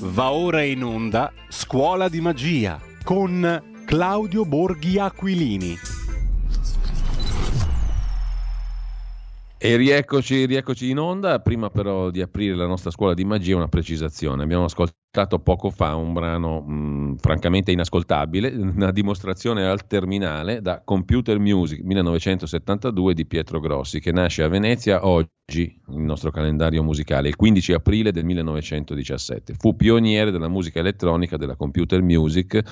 Va ora in onda Scuola di Magia con Claudio Borghi Aquilini. E rieccoci, rieccoci in onda. Prima però di aprire la nostra scuola di magia, una precisazione. Abbiamo ascoltato poco fa un brano mh, francamente inascoltabile, una dimostrazione al terminale da Computer Music 1972 di Pietro Grossi, che nasce a Venezia oggi, il nostro calendario musicale, il 15 aprile del 1917. Fu pioniere della musica elettronica della Computer Music,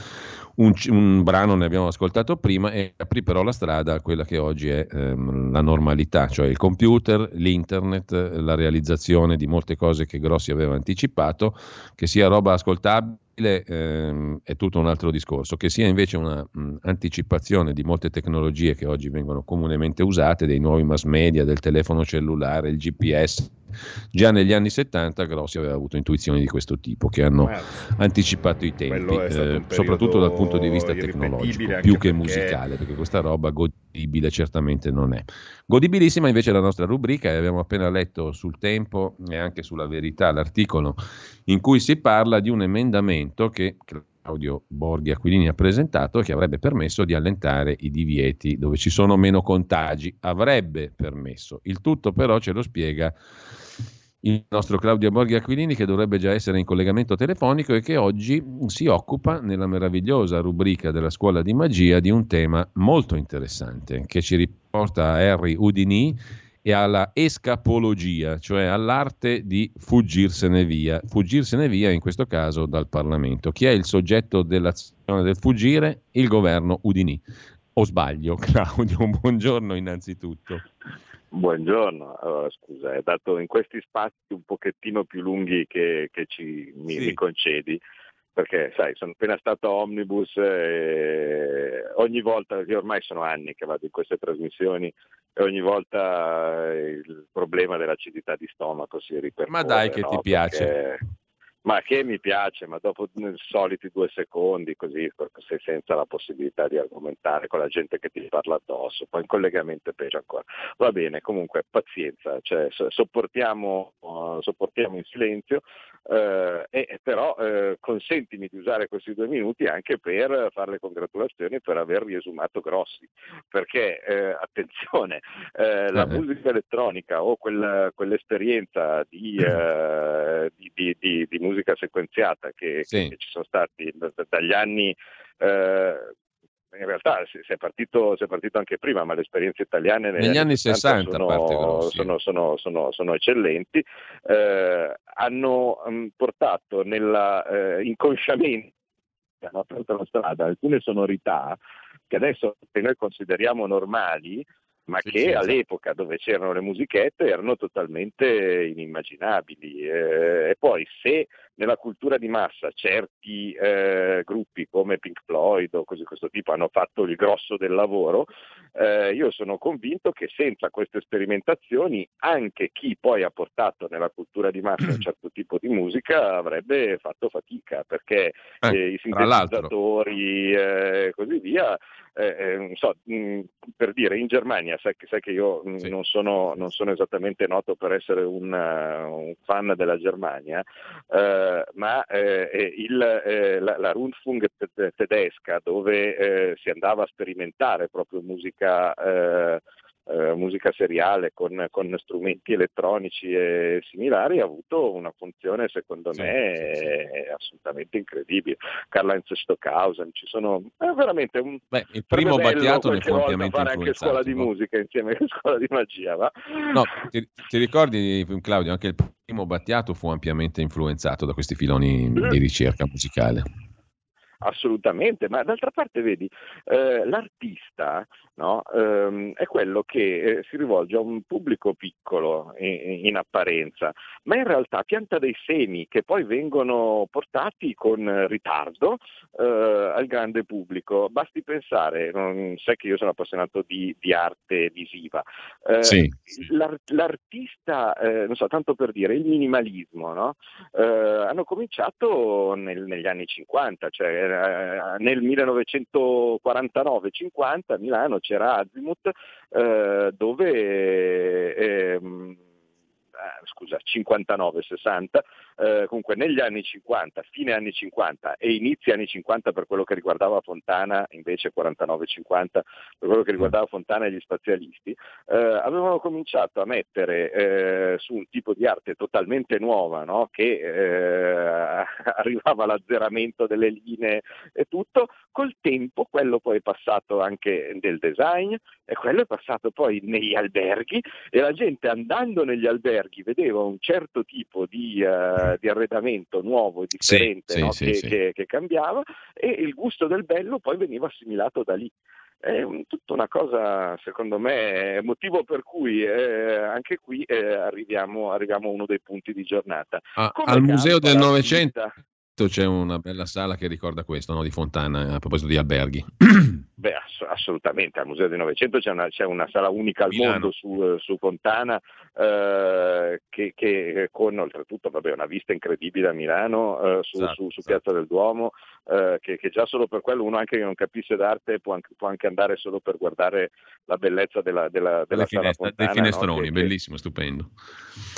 un, un, brano ne abbiamo ascoltato prima e aprì però la strada a quella che oggi è ehm, la normalità, cioè il computer, l'internet, la realizzazione di molte cose che Grossi aveva anticipato, che sia roba ascoltabile ehm, è tutto un altro discorso, che sia invece un'anticipazione di molte tecnologie che oggi vengono comunemente usate, dei nuovi mass media, del telefono cellulare, il GPS Già negli anni 70 Grossi aveva avuto intuizioni di questo tipo che hanno eh, anticipato i tempi, eh, soprattutto dal punto di vista tecnologico, più che perché... musicale, perché questa roba godibile certamente non è. Godibilissima invece la nostra rubrica e abbiamo appena letto sul tempo e anche sulla verità l'articolo in cui si parla di un emendamento che Claudio Borghi Aquilini ha presentato che avrebbe permesso di allentare i divieti dove ci sono meno contagi. Avrebbe permesso. Il tutto però ce lo spiega il nostro Claudio Borghi Aquilini che dovrebbe già essere in collegamento telefonico e che oggi si occupa nella meravigliosa rubrica della scuola di magia di un tema molto interessante che ci riporta a Harry Houdini e alla escapologia, cioè all'arte di fuggirsene via. Fuggirsene via in questo caso dal Parlamento. Chi è il soggetto dell'azione del fuggire? Il governo Udini. O sbaglio, Claudio? Buongiorno innanzitutto. Buongiorno, allora, scusa, è dato in questi spazi un pochettino più lunghi che, che ci, mi, sì. mi concedi, perché sai, sono appena stato a Omnibus e ogni volta, io ormai sono anni che vado in queste trasmissioni e ogni volta il problema dell'acidità di stomaco si ripercorre. Ma dai che no? ti piace. Perché ma che mi piace, ma dopo i soliti due secondi, così sei senza la possibilità di argomentare con la gente che ti parla addosso, poi in collegamento è peggio ancora. Va bene, comunque pazienza, cioè, sopportiamo, uh, sopportiamo in silenzio, uh, e, però uh, consentimi di usare questi due minuti anche per fare le congratulazioni per aver riesumato Grossi, perché attenzione, la eh. musica elettronica o quel, quell'esperienza di, di, di, di, di musica musica sequenziata che, sì. che ci sono stati dagli anni eh, in realtà si è, partito, si è, partito, anche prima, ma le esperienze italiane negli, negli anni 60 sono, sono, sono, sono, eccellenti, eh, hanno um, portato nell'inconsciamento, eh, hanno aperto la strada. Alcune sonorità che adesso noi consideriamo normali, ma sì, che sì, all'epoca dove c'erano le musichette erano totalmente inimmaginabili. Eh, e poi se nella cultura di massa certi eh, gruppi come Pink Floyd o cose di questo tipo hanno fatto il grosso del lavoro, eh, io sono convinto che senza queste sperimentazioni anche chi poi ha portato nella cultura di massa un certo tipo di musica avrebbe fatto fatica perché eh, eh i sintetizzatori e così via eh, eh, non so, mh, mm, per dire, in Germania, sai, sai che io mh, mm, sì. non, sono, non, sono, esattamente noto per essere un, uh, un fan della Germania, uh, ma uh, il, la, la Rundfunk tedesca, dove si andava a sperimentare proprio musica eh, musica seriale con, con, strumenti elettronici e similari ha avuto una funzione secondo sì, me sì, sì. assolutamente incredibile. Karl-Heinz Stockhausen, ci sono è veramente un... Beh, il primo Battiato ne fu ampiamente fare anche scuola di musica insieme a scuola di magia, va? No, ti, ti ricordi Claudio, anche il primo Battiato fu ampiamente influenzato da questi filoni di ricerca musicale assolutamente, ma d'altra parte vedi, eh, l'artista no, ehm, è quello che eh, si rivolge a un pubblico piccolo in, in, apparenza, ma in realtà pianta dei semi che poi vengono portati con ritardo eh, al grande pubblico. Basti pensare, non, sai che io sono appassionato di, di arte visiva, eh, sì. l'art, l'artista, eh, non so, tanto per dire, il minimalismo, no? Eh, hanno cominciato nel, negli anni 50, cioè nel 1949-50 a Milano c'era Azimuth eh, dove eh, scusa, 59-60, eh, comunque negli anni 50, fine anni 50 e inizi anni 50 per quello che riguardava Fontana, invece 49-50 per quello che riguardava Fontana e gli spazialisti, eh, avevano cominciato a mettere eh, su un tipo di arte totalmente nuova, no? che eh, arrivava all'azzeramento delle linee e tutto, col tempo quello poi è passato anche nel design e quello è passato poi negli alberghi e la gente andando negli alberghi vedeva un certo tipo di, uh, di arredamento nuovo e differente sì, no? sì, che, sì. Che, che cambiava e il gusto del bello poi veniva assimilato da lì è tutta una cosa, secondo me, motivo per cui eh, anche qui eh, arriviamo, arriviamo, a uno dei punti di giornata. Ah, al Museo del Novecento c'è una bella sala che ricorda questo, no? di Fontana, a proposito di alberghi. Beh, ass- assolutamente, al Museo del Novecento c'è una, c'è una sala unica al Milano. mondo su, su Fontana, eh, che, che, con oltretutto vabbè, una vista incredibile a Milano, eh, su, esatto, su, su esatto. Piazza del Duomo, eh, che, che, già solo per quello uno anche che non capisce d'arte può anche, può anche andare solo per guardare la bellezza della, della, della sala finestra, Fontana. Dei finestroni, no? bellissimo, stupendo.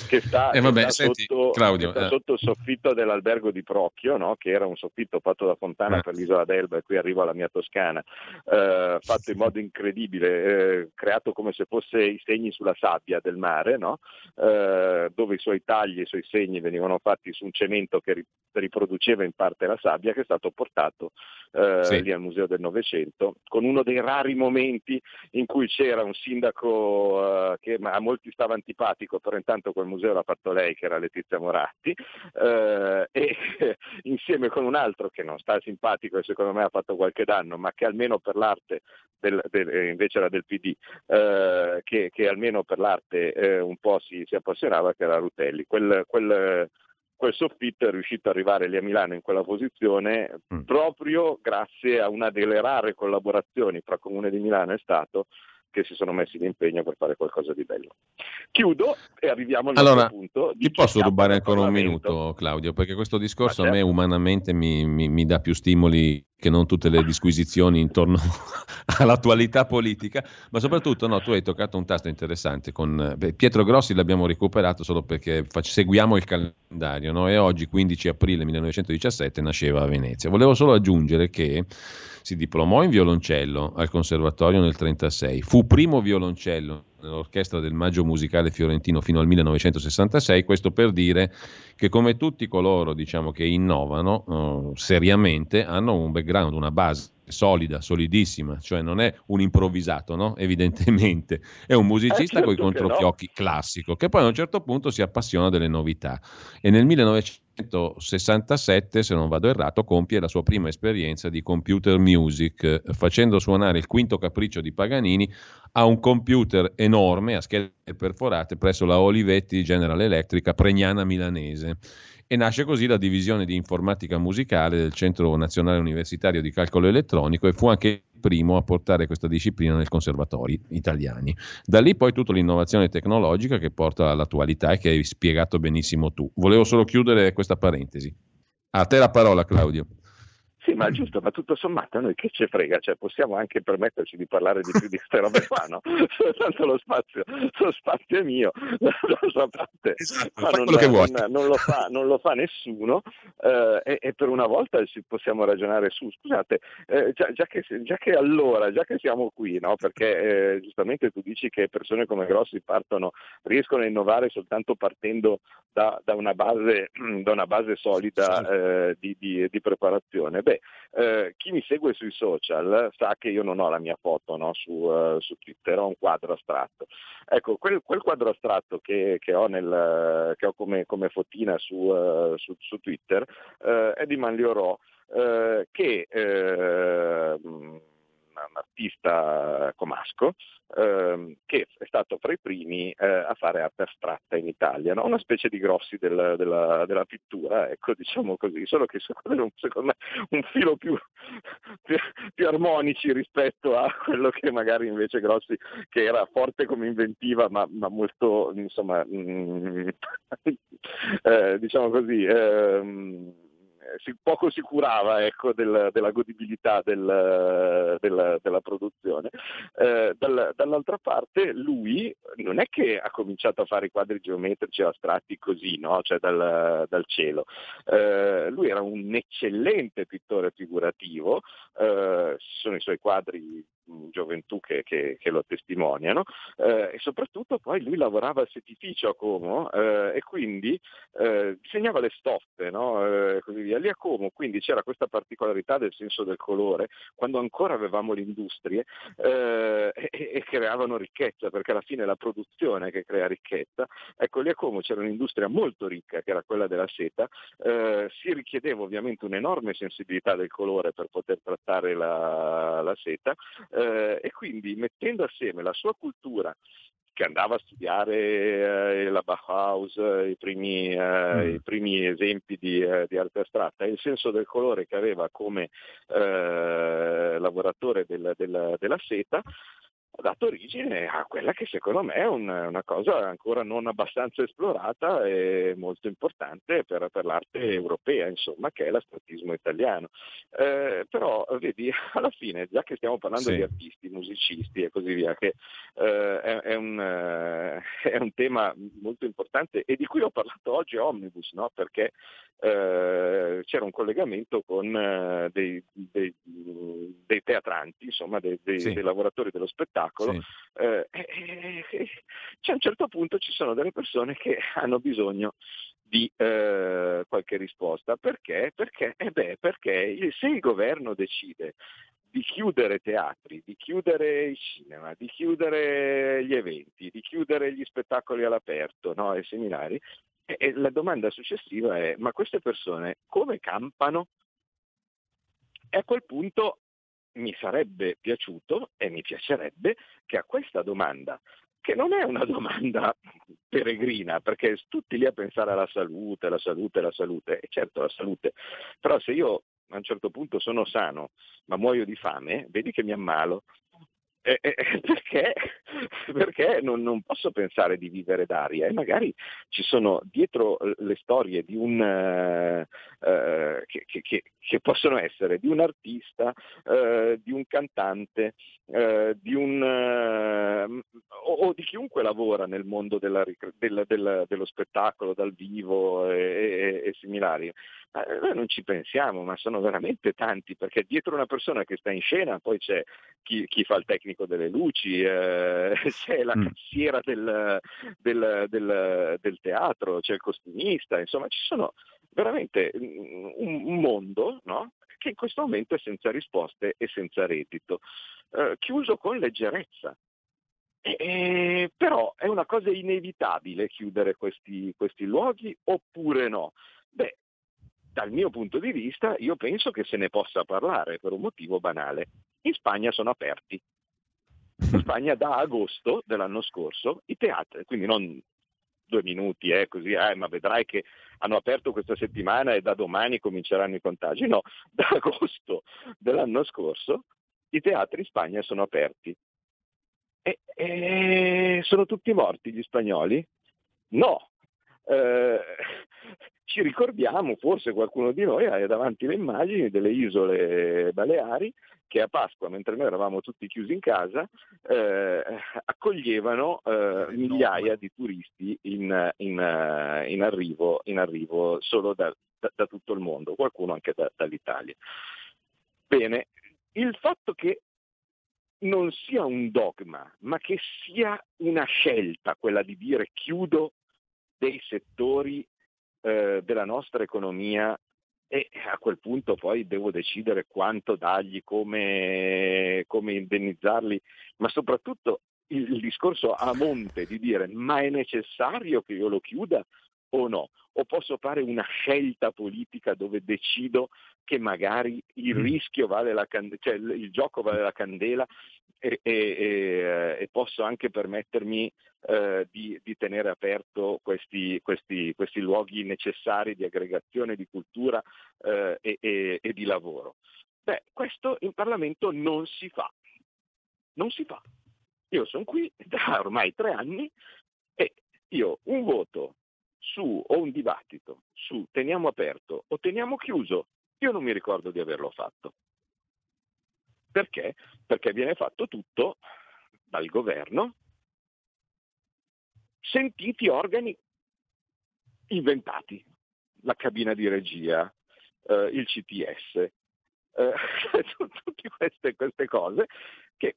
Che sta, eh, vabbè, sta, senti, sotto, Claudio, sta sotto, il soffitto dell'albergo di Procchio, no? che era un soffitto fatto da Fontana per l'isola d'Elba e qui arrivo alla mia Toscana eh, fatto in modo incredibile, eh, creato come se fosse i segni sulla sabbia del mare, no? eh, dove i suoi tagli e i suoi segni venivano fatti su un cemento che riproduceva in parte la sabbia, che è stato portato eh, sì. lì al Museo del Novecento, con uno dei rari momenti in cui c'era un sindaco eh, che a molti stava antipatico, però intanto quel museo l'ha fatto lei, che era Letizia Moratti, eh, e insieme con un altro che non sta simpatico e secondo me ha fatto qualche danno, ma che almeno per l'arte, del, del, eh, invece era del PD, eh, che, che, almeno per l'arte eh, un po' si, si, appassionava, che era Rutelli. Quel, quel, quel soffitto è riuscito ad arrivare lì a Milano in quella posizione mm. proprio grazie a una delle rare collaborazioni tra Comune di Milano e Stato che si sono messi d'impegno per fare qualcosa di bello. Chiudo e arriviamo al allora, punto. Ti posso rubare ancora un minuto, Claudio, perché questo discorso a me umanamente mi, mi, mi dà più stimoli che non tutte le disquisizioni intorno all'attualità politica, ma soprattutto no, tu hai toccato un tasto interessante. Con, beh, Pietro Grossi l'abbiamo recuperato solo perché fac- seguiamo il calendario no? e oggi, 15 aprile 1917, nasceva a Venezia. Volevo solo aggiungere che si diplomò in violoncello al conservatorio nel 1936, fu primo violoncello nell'orchestra del Maggio Musicale Fiorentino fino al 1966, questo per dire che come tutti coloro diciamo, che innovano uh, seriamente hanno un background, una base solida, solidissima, cioè non è un improvvisato, no? evidentemente, è un musicista eh, certo con i controfiocchi no. classico, che poi a un certo punto si appassiona delle novità e nel 1967, se non vado errato, compie la sua prima esperienza di computer music, facendo suonare il quinto capriccio di Paganini a un computer enorme a schede perforate presso la Olivetti General Electric a Pregnana Milanese e nasce così la divisione di informatica musicale del Centro Nazionale Universitario di Calcolo Elettronico e fu anche il primo a portare questa disciplina nei conservatori italiani. Da lì poi tutta l'innovazione tecnologica che porta all'attualità e che hai spiegato benissimo tu. Volevo solo chiudere questa parentesi. A te la parola Claudio. Sì, ma giusto, ma tutto sommato a noi che ci frega, cioè possiamo anche permetterci di parlare di più di queste robe qua, no? Soltanto lo spazio, lo spazio è mio, la sua parte esatto, non, non, non, lo fa, non, lo fa, nessuno eh, e, e, per una volta ci possiamo ragionare su, scusate, eh, già, già, che, già, che, allora, già che siamo qui, no? Perché eh, giustamente tu dici che persone come Grossi partono, riescono a innovare soltanto partendo da, da, una, base, da una, base, solida eh, di, di, di preparazione. Beh, eh, chi mi segue sui social sa che io non ho la mia foto no, su, uh, su, Twitter, ho un quadro astratto. Ecco, quel, quel quadro astratto che, che, ho, nel, che ho, come, come fotina su, uh, su, su Twitter uh, è di Manliorò, che un artista comasco, ehm, che è stato fra i primi eh, a fare arte astratta in Italia, no? una specie di grossi del, della, della, pittura, ecco, diciamo così, solo che secondo me un filo più, più, più, armonici rispetto a quello che magari invece Grossi, che era forte come inventiva, ma, ma molto, insomma, mm, eh, diciamo così, eh, si, poco si curava ecco, del, della godibilità del, del, della produzione. Eh, dal, dall'altra parte lui non è che ha cominciato a fare i quadri geometrici astratti così, no? cioè dal, dal cielo. Eh, lui era un eccellente pittore figurativo, eh, sono i suoi quadri gioventù che, che, che lo testimoniano eh, e soprattutto poi lui lavorava al setificio a Como eh, e quindi eh, disegnava le stoffe no? Eh, così via. Lì a Como quindi c'era questa particolarità del senso del colore quando ancora avevamo le industrie eh, e, e, creavano ricchezza perché alla fine è la produzione che crea ricchezza ecco lì a Como c'era un'industria molto ricca che era quella della seta eh, si richiedeva ovviamente un'enorme sensibilità del colore per poter trattare la, la seta eh, e quindi mettendo assieme la sua cultura che andava a studiare eh, la Bauhaus, i primi, eh, mm. i primi esempi di, eh, di, arte astratta e il senso del colore che aveva come eh, lavoratore del, del, della seta, dato origine a quella che secondo me è un, una cosa ancora non abbastanza esplorata e molto importante per, per l'arte europea, insomma, che è l'astratismo italiano. Eh, però vedi, alla fine, già che stiamo parlando sì. di artisti, musicisti e così via, che eh, è, è, un, eh, è, un, tema molto importante e di cui ho parlato oggi a Omnibus, no? perché eh, c'era un collegamento con eh, dei, dei, dei, teatranti, insomma, dei, sì. dei lavoratori dello spettacolo spettacolo, sì. eh, eh, eh, cioè a un certo punto ci sono delle persone che hanno bisogno di eh, qualche risposta. Perché? Perché, eh beh, perché se il governo decide di chiudere teatri, di chiudere il cinema, di chiudere gli eventi, di chiudere gli spettacoli all'aperto no? e seminari, e la domanda successiva è ma queste persone come campano? E a quel punto mi sarebbe piaciuto e mi piacerebbe che a questa domanda, che non è una domanda peregrina, perché tutti lì a pensare alla salute, la salute, la salute, e certo la salute, però se io a un certo punto sono sano ma muoio di fame, vedi che mi ammalo, eh, eh, perché, perché non, non, posso pensare di vivere d'aria e magari ci sono dietro le storie di un, uh, uh, che, che, che, possono essere di un artista, uh, di un cantante, di un, o, o, di chiunque lavora nel mondo della, della, della, dello spettacolo dal vivo e, e, e similari. noi non ci pensiamo, ma sono veramente tanti, perché dietro una persona che sta in scena poi c'è chi, chi fa il tecnico delle luci, eh, c'è la mm. cassiera del, del, del, del, teatro, c'è il costumista, insomma ci sono veramente un, un mondo no? che in questo momento è senza risposte e senza reddito, eh, chiuso con leggerezza. E, però è una cosa inevitabile chiudere questi, questi luoghi oppure no? Beh, dal mio punto di vista io penso che se ne possa parlare per un motivo banale. In Spagna sono aperti. In Spagna da agosto dell'anno scorso i teatri, quindi non due minuti, eh, così, eh, ma vedrai che hanno aperto questa settimana e da domani cominceranno i contagi. No, da agosto dell'anno scorso i teatri in Spagna sono aperti. E, e sono tutti morti gli spagnoli? No. Eh, ci ricordiamo, forse qualcuno di noi ha davanti le immagini delle isole Baleari che a Pasqua, mentre noi eravamo tutti chiusi in casa, eh, accoglievano eh, migliaia di turisti in, in, eh, in, arrivo, in arrivo, solo da, da, da, tutto il mondo, qualcuno anche da, dall'Italia. Bene, il fatto che non sia un dogma, ma che sia una scelta quella di dire chiudo dei settori eh, della nostra economia e a quel punto poi devo decidere quanto dargli, come, come indennizzarli, ma soprattutto il, il, discorso a monte di dire ma è necessario che io lo chiuda o no? O posso fare una scelta politica dove decido che magari il mm. rischio vale la candela, cioè il gioco vale la candela e, e, e, e posso anche permettermi eh, di, di, tenere aperto questi, questi, questi, luoghi necessari di aggregazione, di cultura eh, e, di lavoro. Beh, questo in Parlamento non si fa. Non si fa. Io sono qui da ormai tre anni e io un voto su o un dibattito su teniamo aperto o teniamo chiuso, io non mi ricordo di averlo fatto. Perché? Perché viene fatto tutto dal governo, sentiti organi inventati, la cabina di regia, eh, il CTS, eh, tutte queste, queste cose che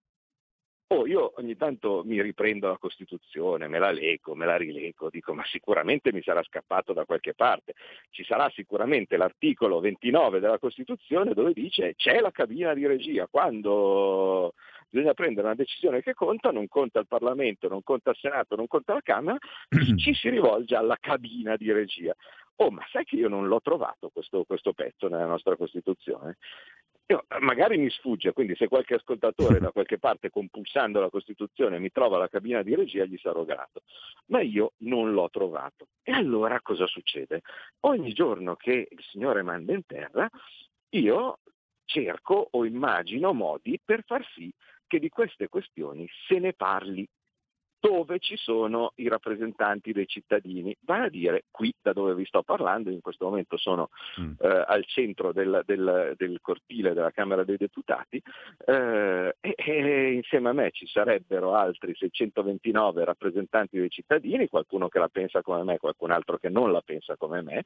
Oh, io ogni tanto mi riprendo la Costituzione, me la leggo, me la rileggo, dico ma sicuramente mi sarà scappato da qualche parte. Ci sarà sicuramente l'articolo 29 della Costituzione dove dice c'è la cabina di regia, quando bisogna prendere una decisione che conta, non conta il Parlamento, non conta il Senato, non conta la Camera, ci si rivolge alla cabina di regia. Oh, ma sai che io non l'ho trovato questo, questo pezzo nella nostra Costituzione? Io, magari mi sfugge, quindi se qualche ascoltatore da qualche parte compulsando la Costituzione mi trova la cabina di regia gli sarò grato, ma io non l'ho trovato. E allora cosa succede? Ogni giorno che il Signore manda in terra, io cerco o immagino modi per far sì che di queste questioni se ne parli dove ci sono i rappresentanti dei cittadini, vale a dire qui da dove vi sto parlando, in questo momento sono mm. eh, al centro del, del, del, cortile della Camera dei Deputati eh, e, e, insieme a me ci sarebbero altri 629 rappresentanti dei cittadini, qualcuno che la pensa come me, qualcun altro che non la pensa come me,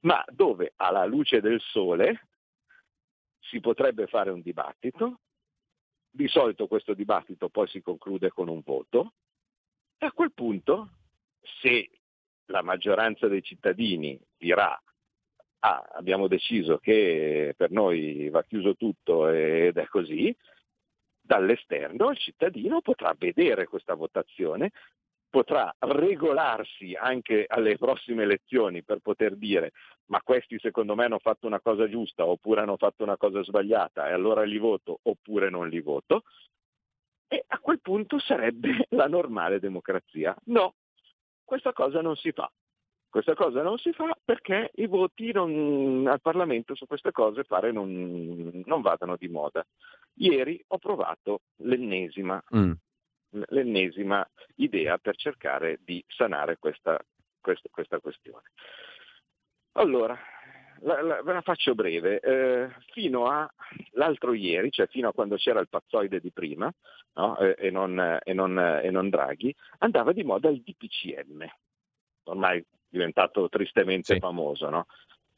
ma dove alla luce del sole si potrebbe fare un dibattito, di solito questo dibattito poi si conclude con un voto. E a quel punto, se la maggioranza dei cittadini dirà ah, abbiamo deciso che per noi va chiuso tutto ed è così, dall'esterno il cittadino potrà vedere questa votazione potrà regolarsi anche alle prossime elezioni per poter dire ma questi secondo me hanno fatto una cosa giusta oppure hanno fatto una cosa sbagliata e allora li voto oppure non li voto e a quel punto sarebbe la normale democrazia. No, questa cosa non si fa. Questa cosa non si fa perché i voti non, al Parlamento su queste cose pare non, non vadano di moda. Ieri ho provato l'ennesima mm l'ennesima idea per cercare di sanare questa, questa, questa questione. Allora, la, la, ve la faccio breve. Eh, fino all'altro ieri, cioè fino a quando c'era il pazzoide di prima, no? e, e, non, e, non, e, non, Draghi, andava di moda il DPCM, ormai diventato tristemente sì. famoso. No?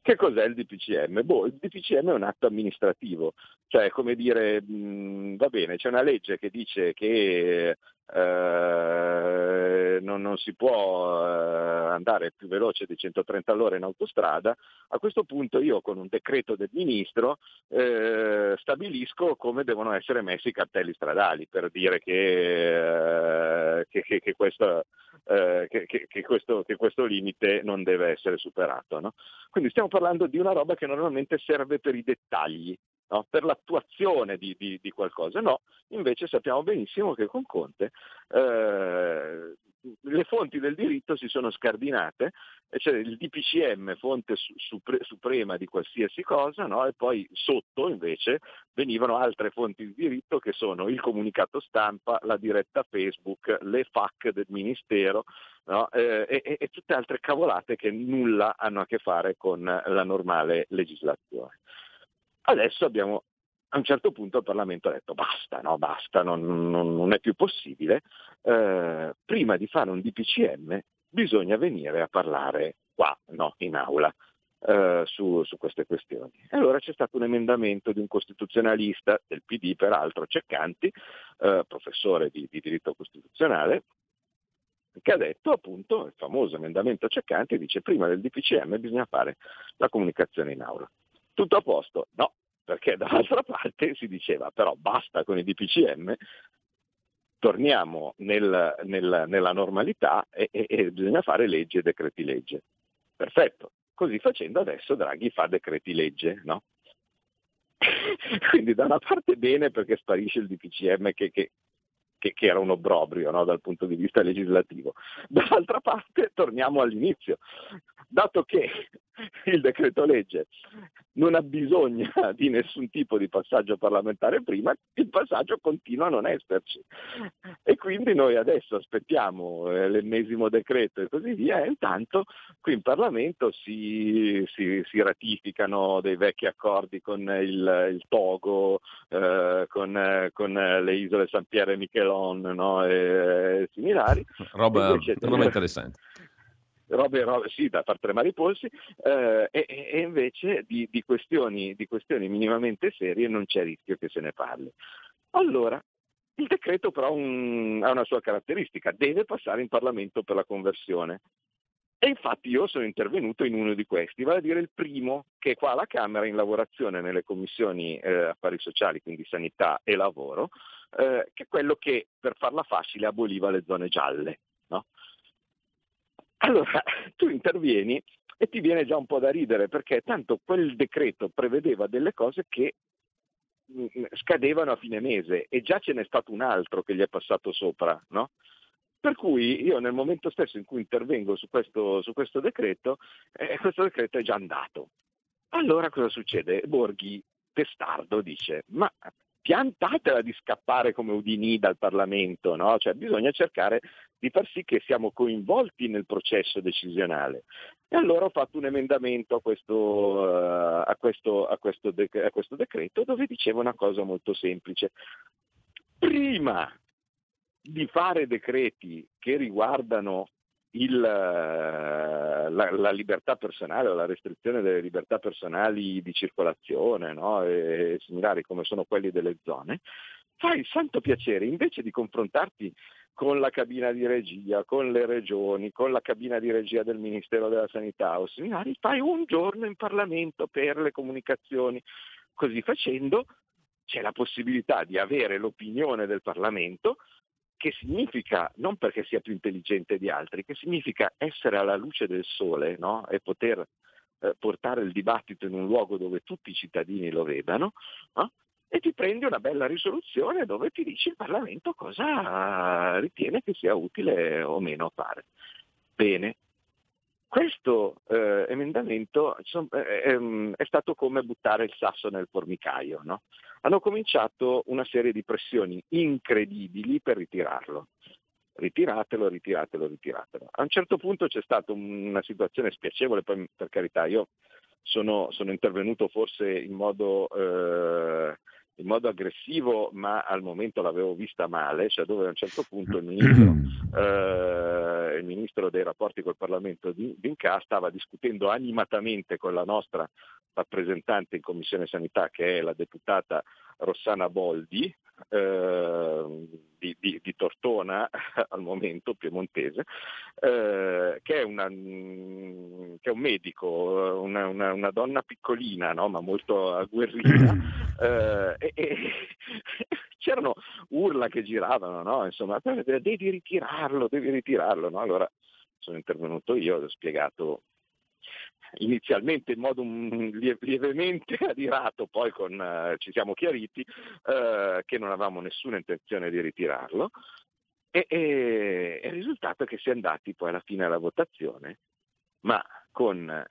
Che cos'è il DPCM? Boh, il DPCM è un atto amministrativo, cioè come dire, mh, va bene, c'è una legge che dice che eh, non, non, si può eh, andare più veloce di 130 all'ora in autostrada, a questo punto io con un decreto del ministro eh, stabilisco come devono essere messi i cartelli stradali per dire che, eh, che, che, che questo, questo, questo, limite non deve essere superato. No? Quindi stiamo parlando di una roba che normalmente serve per i dettagli, no? per l'attuazione di, di, di, qualcosa. No, invece sappiamo benissimo che con Conte eh, le fonti del diritto si sono scardinate, cioè il DPCM, fonte supre- suprema di qualsiasi cosa, no? e poi sotto invece venivano altre fonti di diritto che sono il comunicato stampa, la diretta Facebook, le FAC del Ministero no? eh, e, e tutte altre cavolate che nulla hanno a che fare con la normale legislazione. Adesso abbiamo a un certo punto il Parlamento ha detto basta, no, basta, non, non, non è più possibile, eh, prima di fare un DPCM bisogna venire a parlare qua, no, in aula. Eh, su, su, queste questioni. E allora c'è stato un emendamento di un costituzionalista del PD, peraltro Ceccanti, eh, professore di, di, diritto costituzionale, che ha detto appunto il famoso emendamento Ceccanti dice prima del DPCM bisogna fare la comunicazione in aula. Tutto a posto? No, perché dall'altra parte si diceva però basta con i DPCM, torniamo nel, nel, nella normalità e, e, e, bisogna fare leggi e decreti legge. Perfetto, così facendo adesso Draghi fa decreti legge, no? Quindi da una parte bene perché sparisce il DPCM che, che, che, che era un obbrobrio no? dal punto di vista legislativo, dall'altra parte torniamo all'inizio, dato che il decreto legge non ha bisogno di nessun tipo di passaggio parlamentare prima, il passaggio continua a non esserci. E quindi noi adesso aspettiamo eh, l'ennesimo decreto e così via, e intanto qui in Parlamento si, si, si ratificano dei vecchi accordi con il, il Togo, eh, con, con, le isole San Piero e Michelon no? e, e similari. Roba, roba interessante robe, robe, sì, da far tremare i polsi, eh, e, e, invece di, di, questioni, di questioni minimamente serie non c'è rischio che se ne parli. Allora, il decreto però un, ha una sua caratteristica, deve passare in Parlamento per la conversione. E infatti io sono intervenuto in uno di questi, vale a dire il primo che qua alla Camera in lavorazione nelle commissioni eh, affari sociali, quindi sanità e lavoro, eh, che è quello che per farla facile aboliva le zone gialle. Allora tu intervieni e ti viene già un po' da ridere perché tanto quel decreto prevedeva delle cose che mm, mm, scadevano a fine mese e già ce n'è stato un altro che gli è passato sopra, no? Per cui io nel momento stesso in cui intervengo su questo, su questo decreto, eh, questo decreto è già andato. Allora cosa succede? Borghi testardo dice, ma piantatela di scappare come Udini dal Parlamento, no? cioè, bisogna cercare di far sì che siamo coinvolti nel processo decisionale. E allora ho fatto un emendamento a questo, uh, a questo, a questo, de- a questo decreto dove diceva una cosa molto semplice. Prima di fare decreti che riguardano il, la, la, libertà personale o la restrizione delle libertà personali di circolazione no? e, e similari come sono quelli delle zone, fai il santo piacere invece di confrontarti con la cabina di regia, con le regioni, con la cabina di regia del Ministero della Sanità o similari, fai un giorno in Parlamento per le comunicazioni. Così facendo c'è la possibilità di avere l'opinione del Parlamento che significa, non perché sia più intelligente di altri, che significa essere alla luce del sole no? e poter eh, portare il dibattito in un luogo dove tutti i cittadini lo vedano, no? E ti prendi una bella risoluzione dove ti dici il Parlamento cosa ritiene che sia utile o meno fare. Bene, questo eh, emendamento insomma, è, è, stato come buttare il sasso nel formicaio. No? Hanno cominciato una serie di pressioni incredibili per ritirarlo. Ritiratelo, ritiratelo, ritiratelo. A un certo punto c'è stata una situazione spiacevole, poi per carità io sono, sono intervenuto forse in modo eh, in modo aggressivo, ma al momento l'avevo vista male, cioè dove a un certo punto il ministro, eh, il ministro dei rapporti col Parlamento D'Inca stava discutendo animatamente con la nostra rappresentante in Commissione Sanità, che è la deputata Rossana Boldi, eh, di, di, di, Tortona al momento, piemontese, eh, che, è una, che, è un medico, una, una, una donna piccolina no? ma molto agguerrita, eh, e, e c'erano urla che giravano, no? insomma, devi ritirarlo, devi ritirarlo. No? Allora sono intervenuto io, ho spiegato inizialmente in modo lievemente adirato, poi con, eh, ci siamo chiariti eh, che non avevamo nessuna intenzione di ritirarlo. E, e, il risultato è che si è andati poi alla fine alla votazione, ma con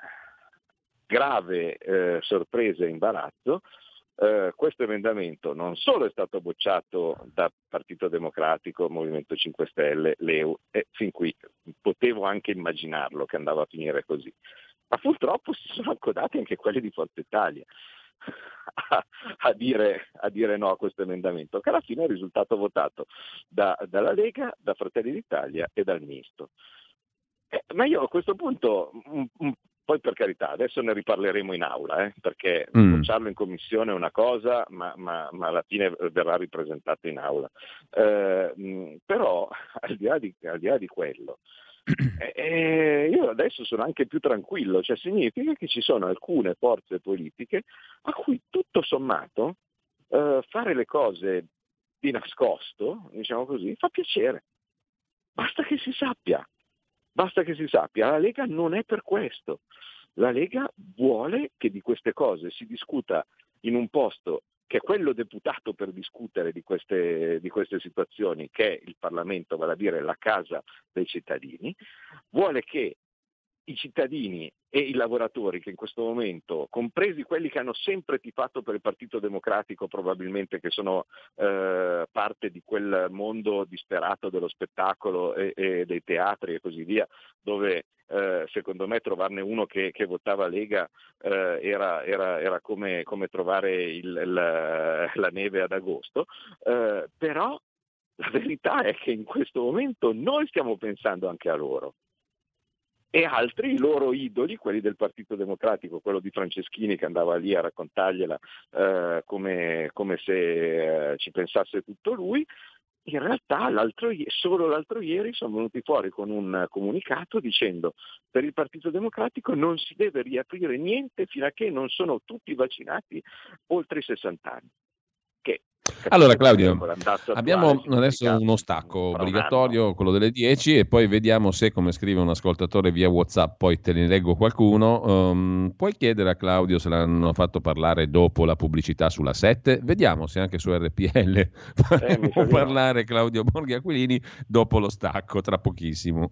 grave eh, sorpresa e imbarazzo, eh, questo emendamento non solo è stato bocciato da Partito Democratico, Movimento 5 Stelle, l'EU, e fin qui potevo anche immaginarlo che andava a finire così, ma purtroppo si sono accodati anche quelli di Forza Italia a, a, dire, a dire, no a questo emendamento, che alla fine è risultato votato da, dalla Lega, da Fratelli d'Italia e dal Misto. Eh, ma io a questo punto, un, un, poi per carità, adesso ne riparleremo in aula, eh, perché mm. bocciarlo in commissione è una cosa, ma, ma, ma, alla fine verrà ripresentato in aula. Eh, mh, però al di, di, al di là di quello, e io adesso sono anche più tranquillo, cioè significa che ci sono alcune forze politiche a cui tutto sommato eh, fare le cose di nascosto, diciamo così, fa piacere. Basta che si sappia, basta che si sappia. La Lega non è per questo. La Lega vuole che di queste cose si discuta in un posto che quello deputato per discutere di queste, di queste, situazioni, che è il Parlamento, vale a dire la casa dei cittadini, vuole che i cittadini e i lavoratori che in questo momento, compresi quelli che hanno sempre tifato per il Partito Democratico, probabilmente che sono eh, parte di quel mondo disperato dello spettacolo e, e dei teatri e così via, dove eh, secondo me trovarne uno che, che votava Lega eh, era, era, era come, come, trovare il, la, la, neve ad agosto, eh, però la verità è che in questo momento noi stiamo pensando anche a loro e altri, i loro idoli, quelli del Partito Democratico, quello di Franceschini che andava lì a raccontargliela eh, come, come, se eh, ci pensasse tutto lui, in realtà l'altro, solo l'altro ieri sono venuti fuori con un comunicato dicendo per il Partito Democratico non si deve riaprire niente fino a che non sono tutti vaccinati oltre i 60 anni. Allora Claudio, abbiamo adesso uno stacco obbligatorio, quello delle 10 e poi vediamo se come scrive un ascoltatore via Whatsapp, poi te ne leggo qualcuno, um, puoi chiedere a Claudio se l'hanno fatto parlare dopo la pubblicità sulla 7, vediamo se anche su RPL eh, può parlare Claudio Borghi Aquilini dopo lo stacco, tra pochissimo.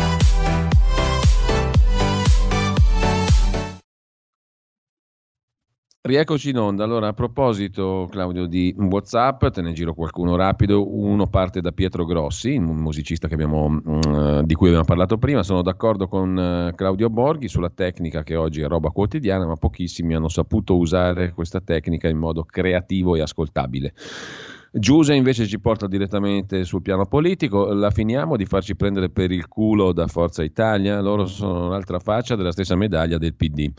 Rieccoci in onda. Allora, a proposito, Claudio, di WhatsApp, te ne giro qualcuno rapido. Uno parte da Pietro Grossi, un musicista abbiamo, uh, di cui abbiamo parlato prima. Sono d'accordo con uh, Claudio Borghi sulla tecnica che oggi è roba quotidiana, ma pochissimi hanno saputo usare questa tecnica in modo creativo e ascoltabile. Giuse invece ci porta direttamente sul piano politico, la finiamo di farci prendere per il culo da Forza Italia, loro sono l'altra faccia della stessa medaglia del PD.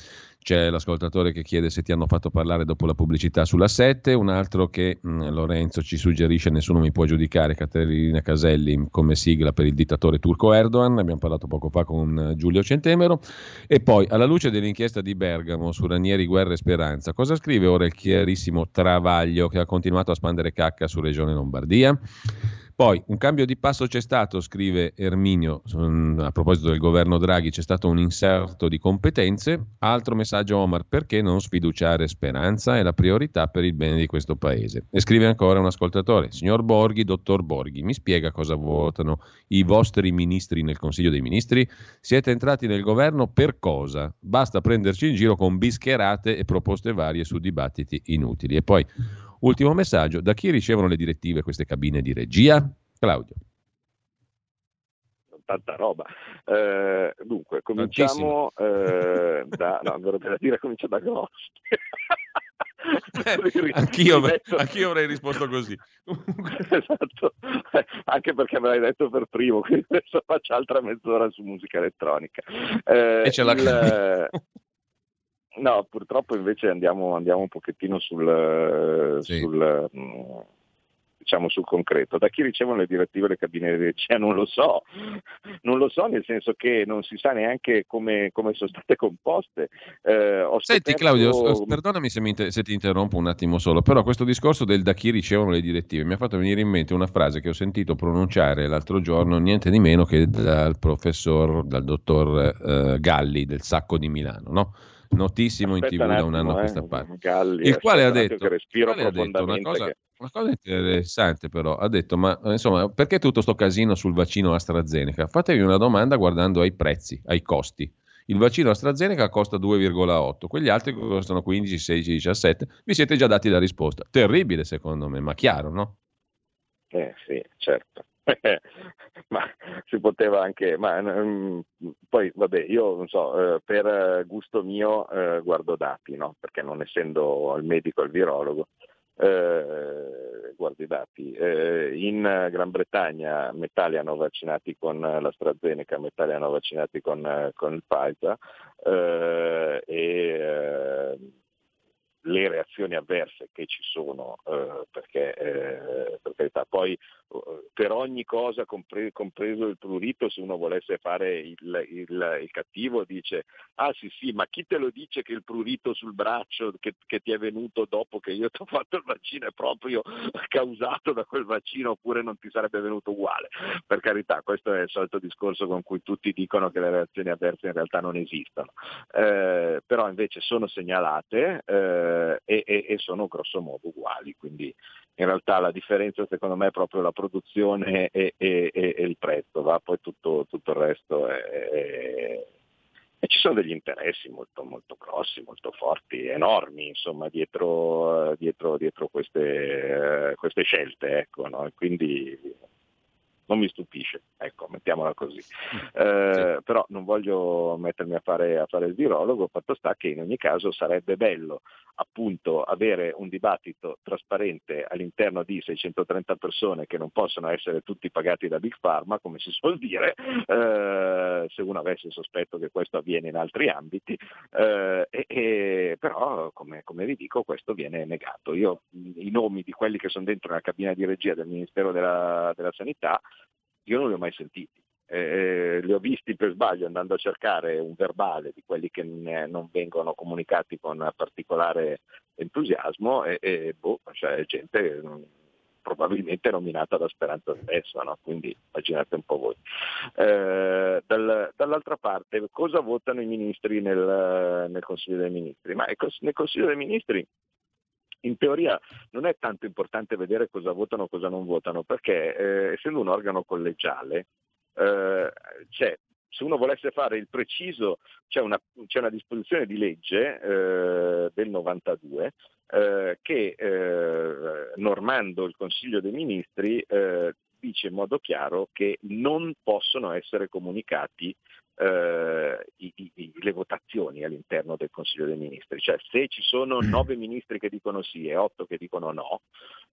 C'è l'ascoltatore che chiede se ti hanno fatto parlare dopo la pubblicità sulla 7, un altro che mh, mm, Lorenzo ci suggerisce nessuno mi può giudicare, Caterina Caselli come sigla per il dittatore turco Erdogan, abbiamo parlato poco fa con eh, Giulio Centemero, e poi alla luce dell'inchiesta di Bergamo su Ranieri, Guerra e Speranza, cosa scrive ora il chiarissimo Travaglio che ha continuato a spandere cacca su Regione Lombardia? Poi un cambio di passo c'è stato, scrive Erminio, a proposito del governo Draghi c'è stato un inserto di competenze. Altro messaggio Omar, perché non sfiduciare Speranza è la priorità per il bene di questo paese. E scrive ancora un ascoltatore, signor Borghi, dottor Borghi, mi spiega cosa votano i vostri ministri nel Consiglio dei Ministri? Siete entrati nel governo per cosa? Basta prenderci in giro con bischerate e proposte varie su dibattiti inutili. E poi Ultimo messaggio, da chi ricevono le direttive queste cabine di regia? Claudio. Tanta roba. Eh, dunque, cominciamo eh, da... No, vorrei dire comincia da Grossi. Eh, anch'io, anch'io, avrei risposto così. esatto, anche perché me l'hai detto per primo, quindi adesso faccio altra mezz'ora su musica elettronica. Eh, e ce l'ha il, No, purtroppo invece andiamo, andiamo un pochettino sul, sì. sul, mm, diciamo sul concreto. Da chi ricevono le direttive le cabine di regia non lo so, non lo so nel senso che non si sa neanche come, come sono state composte. Eh, Senti scoperto... Claudio, perdonami se, inter- se, ti interrompo un attimo solo, però questo discorso del da chi ricevono le direttive mi ha fatto venire in mente una frase che ho sentito pronunciare l'altro giorno, niente di meno che dal professor, dal dottor eh, Galli del Sacco di Milano, no? Notissimo Aspetta in tv da un anno a questa eh, parte. Galli, il quale ha detto, quale ha detto una, cosa, che... una, cosa, interessante però, ha detto ma insomma perché tutto sto casino sul vaccino AstraZeneca? Fatevi una domanda guardando ai prezzi, ai costi. Il vaccino AstraZeneca costa 2,8, quegli altri costano 15, 16, 17. Vi siete già dati la risposta. Terribile secondo me, ma chiaro, no? Eh sì, certo. ma si poteva anche, ma um, poi vabbè, io non so, eh, per gusto mio eh, guardo dati, no? perché non essendo il medico il virologo, eh, guardo i dati. Eh, in Gran Bretagna metà li hanno vaccinati con l'AstraZeneca, metà li hanno vaccinati con, con il Pfizer eh, e le reazioni avverse che ci sono, eh, perché eh, per carità, poi eh, per ogni cosa, compre- compreso il prurito, se uno volesse fare il, il, il, cattivo, dice, ah sì sì, ma chi te lo dice che il prurito sul braccio che, che ti è venuto dopo che io ti ho fatto il vaccino è proprio causato da quel vaccino oppure non ti sarebbe venuto uguale? Per carità, questo è il solito discorso con cui tutti dicono che le reazioni avverse in realtà non esistono, eh, però invece sono segnalate eh, e, e, e sono grosso modo uguali, quindi in realtà la differenza secondo me è proprio la produzione e, e, e il prezzo, va? poi tutto, tutto il resto è, è, e ci sono degli interessi molto, molto grossi, molto forti, enormi, insomma, dietro, dietro, dietro queste, queste, scelte. Ecco, no? Quindi non mi stupisce, ecco, mettiamola così. Eh, sì. Però non voglio mettermi a fare, a fare il virologo, fatto sta che in ogni caso sarebbe bello appunto avere un dibattito trasparente all'interno di 630 persone che non possono essere tutti pagati da Big Pharma, come si suol dire, eh, se uno avesse il sospetto che questo avviene in altri ambiti, eh, e, e, però come, come, vi dico questo viene negato. Io i nomi di quelli che sono dentro la cabina di regia del Ministero della, della Sanità, io non li ho mai sentiti eh, li ho visti per sbaglio andando a cercare un verbale di quelli che non vengono comunicati con particolare entusiasmo e, e boh, cioè gente probabilmente nominata da Speranza stessa, no? quindi immaginate un po' voi. Eh, dal, dall'altra parte, cosa votano i ministri nel, nel Consiglio dei Ministri? Ma nel Consiglio dei Ministri in teoria non è tanto importante vedere cosa votano o cosa non votano, perché eh, essendo un organo collegiale, eh, c'è se uno volesse fare il preciso, c'è una, c'è una disposizione di legge eh, del 92 eh, che eh, normando il Consiglio dei Ministri eh, dice in modo chiaro che non possono essere comunicati eh, i, i, le votazioni all'interno del Consiglio dei Ministri, cioè se ci sono mm. nove ministri che dicono sì e otto che dicono no,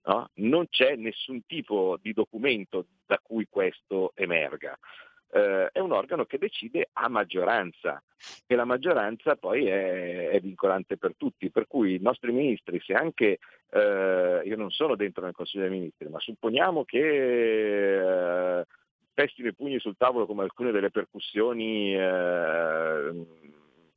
no non c'è nessun tipo di documento da cui questo emerga. Eh, è un organo che decide a maggioranza e la maggioranza poi è, è vincolante per tutti, per cui i nostri ministri, se anche eh, io non sono dentro nel Consiglio dei Ministri, ma supponiamo che eh, pestino i pugni sul tavolo come alcune delle percussioni eh,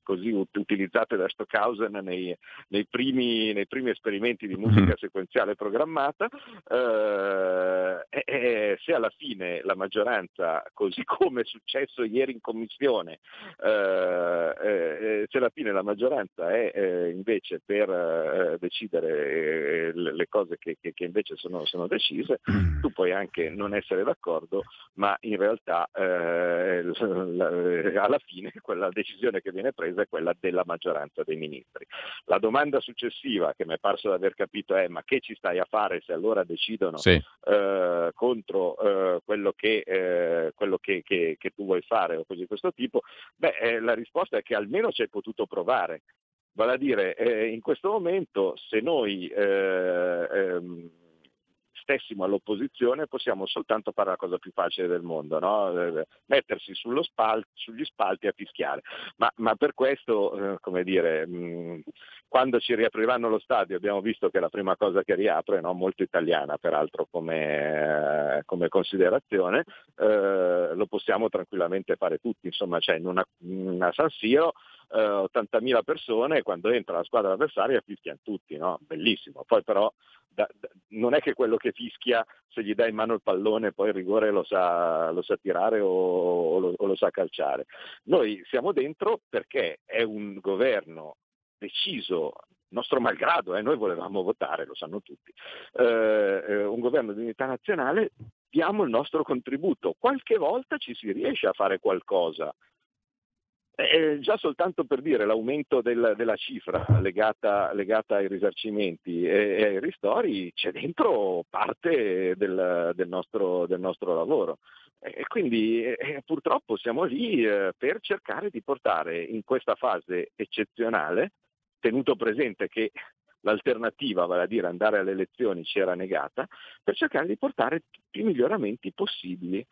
così utilizzate da Stockhausen nei, nei, primi, nei primi, esperimenti di musica mm-hmm. sequenziale programmata, eh, eh, se alla fine la maggioranza, così come è successo ieri in commissione, eh, eh se alla fine la maggioranza è eh, invece per eh, decidere le cose che, che, che invece sono, sono, decise, mm. tu puoi anche non essere d'accordo, ma in realtà alla fine quella decisione che viene presa è quella della maggioranza dei ministri. La domanda successiva che mi è parso di aver capito è ma che ci stai a fare se allora decidono sì. eh, contro eh, quello, che, eh, quello che, che, che, tu vuoi fare o cose di questo tipo? Beh, eh, la risposta è che almeno ci hai potuto provare. Vale a dire, eh, in questo momento se noi eh, ehm, stessimo all'opposizione possiamo soltanto fare la cosa più facile del mondo, no? Eh, mettersi spal- sugli spalti a fischiare. Ma, ma per questo, eh, come dire, quando ci riapriranno lo stadio abbiamo visto che la prima cosa che riapre, no? molto italiana peraltro come, eh, come considerazione, eh, lo possiamo tranquillamente fare tutti, insomma, cioè in una, in una San Siro 80.000 eh, persone quando entra la squadra avversaria fischiano tutti, no? bellissimo. Poi però da, da, non è che quello che fischia se gli dai in mano il pallone poi il rigore lo sa, lo sa tirare o, o, lo, o, lo, sa calciare. Noi siamo dentro perché è un governo deciso, nostro malgrado, eh, noi volevamo votare, lo sanno tutti, eh, eh, un governo di unità nazionale, diamo il nostro contributo. Qualche volta ci si riesce a fare qualcosa, Eh, già soltanto per dire l'aumento del, della cifra legata, legata, ai risarcimenti e, e, ai ristori c'è dentro parte del, del, nostro, del nostro, lavoro. E quindi eh, purtroppo siamo lì eh, per cercare di portare in questa fase eccezionale, tenuto presente che l'alternativa, vale a dire andare alle elezioni, ci era negata, per cercare di portare tutti i miglioramenti possibili.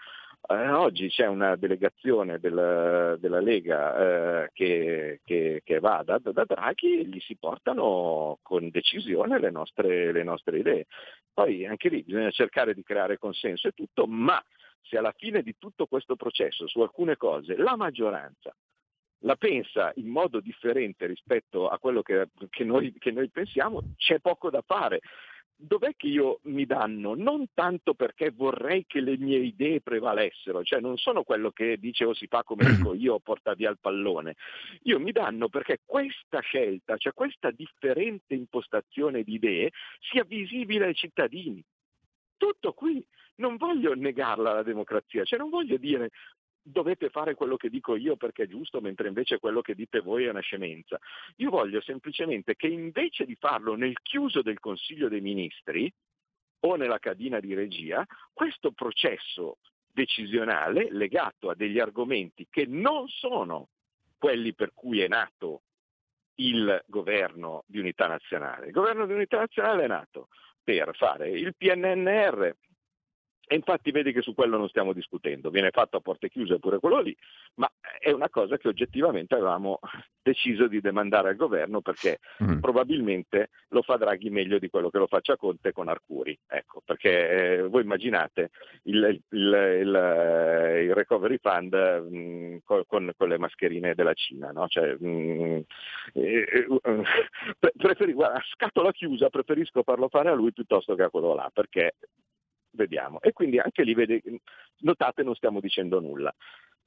Eh, oggi c'è una delegazione del, della Lega eh, che, che, che, va da, da, Draghi e gli si portano con decisione le nostre, le nostre idee. Poi anche lì bisogna cercare di creare consenso e tutto, ma se alla fine di tutto questo processo su alcune cose la maggioranza la pensa in modo differente rispetto a quello che, che, noi, che noi pensiamo, c'è poco da fare dov'è che io mi danno? Non tanto perché vorrei che le mie idee prevalessero, cioè non sono quello che dice o si fa come dico io porta via il pallone. Io mi danno perché questa scelta, cioè questa differente impostazione di idee sia visibile ai cittadini. Tutto qui, non voglio negarla la democrazia, cioè non voglio dire dovete fare quello che dico io perché è giusto, mentre invece quello che dite voi è una scemenza. Io voglio semplicemente che invece di farlo nel chiuso del Consiglio dei Ministri o nella cabina di regia, questo processo decisionale legato a degli argomenti che non sono quelli per cui è nato il governo di unità nazionale. Il governo di unità nazionale è nato per fare il PNNR, e infatti vedi che su quello non stiamo discutendo, viene fatto a porte chiuse pure quello lì, ma è una cosa che oggettivamente avevamo deciso di demandare al governo perché mm. probabilmente lo fa Draghi meglio di quello che lo faccia Conte con Arcuri. Ecco, perché eh, voi immaginate il, il, il, il recovery fund mh, mm, con, con, le mascherine della Cina, no? cioè, mh, mm, eh, eh, preferi, guarda, scatola chiusa, preferisco farlo fare a lui piuttosto che a quello là, perché vediamo. E quindi anche lì, vede, notate, non stiamo dicendo nulla.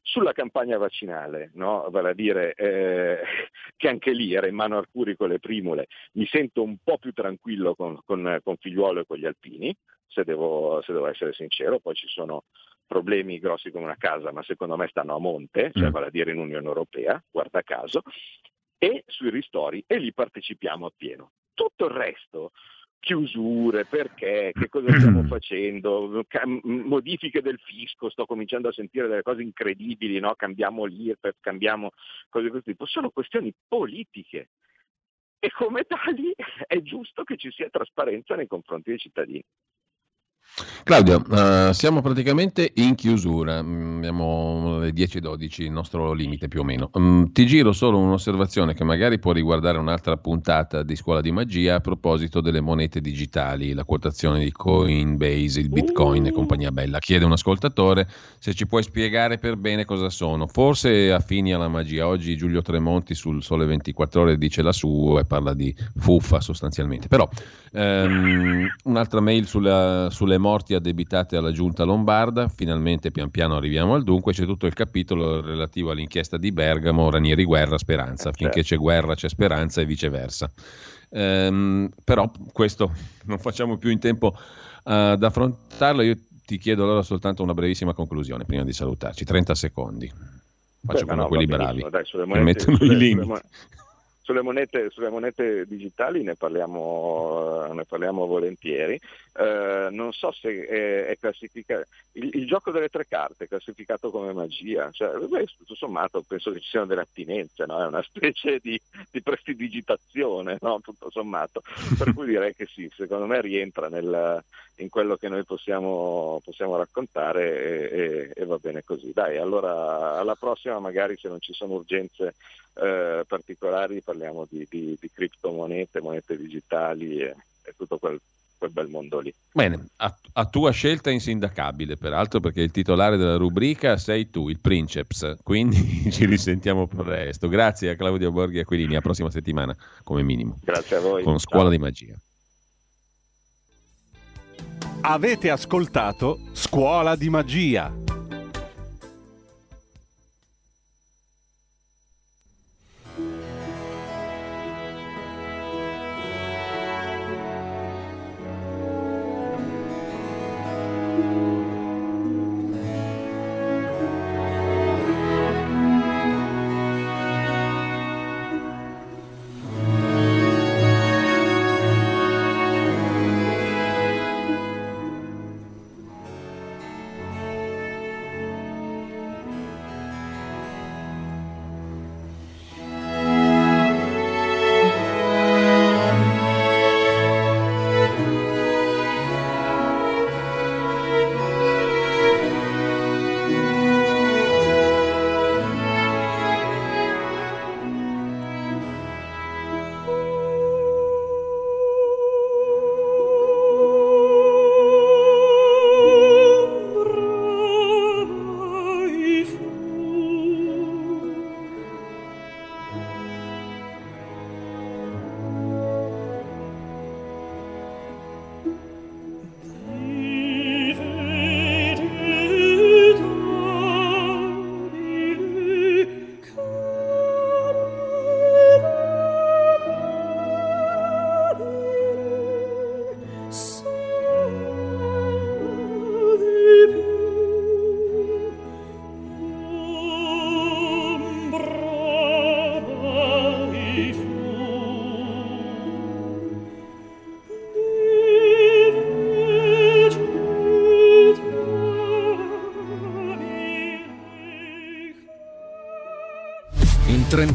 Sulla campagna vaccinale, no? vale a dire eh, che anche lì era in mano Arcuri con le primule, mi sento un po' più tranquillo con, con, con Figliuolo e con gli alpini, se devo, se devo, essere sincero, poi ci sono problemi grossi come una casa, ma secondo me stanno a monte, cioè mm. vale a dire in Unione Europea, guarda caso, e sui ristori, e lì partecipiamo appieno. Tutto il resto chiusure, perché, che cosa stiamo facendo, modifiche del fisco, sto cominciando a sentire delle cose incredibili, no? cambiamo l'IRPEF, cambiamo cose di questo tipo, sono questioni politiche e come tali è giusto che ci sia trasparenza nei confronti dei cittadini. Claudio, uh, siamo praticamente in chiusura, mm, abbiamo le 10-12, il nostro limite più o meno. Um, ti giro solo un'osservazione che magari può riguardare un'altra puntata di Scuola di Magia a proposito delle monete digitali, la quotazione di Coinbase, il Bitcoin e uh. compagnia bella. Chiede un ascoltatore se ci puoi spiegare per bene cosa sono. Forse affini alla magia. Oggi Giulio Tremonti sul Sole 24 Ore dice la sua e parla di fuffa sostanzialmente. Però um, un'altra mail sulla, sulle morti addebitate alla giunta lombarda, finalmente pian piano arriviamo al dunque, c'è tutto il capitolo relativo all'inchiesta di Bergamo, Ranieri Guerra, Speranza, finché c'è guerra c'è speranza e viceversa. Ehm, però questo non facciamo più in tempo ad affrontarlo, io ti chiedo allora soltanto una brevissima conclusione prima di salutarci, 30 secondi. Faccio Beh, come no, quelli bravi, dai, monete, mettono sulle, i limiti. Sulle monete, sulle monete, digitali ne parliamo, ne parliamo volentieri. Eh, non so se è, è classificato. Il, il, gioco delle tre carte è classificato come magia. Cioè, tutto sommato penso che ci siano delle attinenze, no? è una specie di, di prestidigitazione, no? tutto sommato. Per cui direi che sì, secondo me rientra nel, in quello che noi possiamo, possiamo raccontare e, e, e, va bene così. Dai, allora alla prossima magari se non ci sono urgenze eh, particolari parliamo di, di, di, criptomonete, monete digitali e, e tutto quel, quel, bel mondo lì. Bene, a, a, tua scelta insindacabile, peraltro perché il titolare della rubrica sei tu, il Princeps, quindi ci risentiamo presto. Grazie a Claudio Borghi Aquilini, a prossima settimana come minimo. Grazie a voi. Con Scuola Ciao. di Magia. Avete ascoltato Scuola di Magia.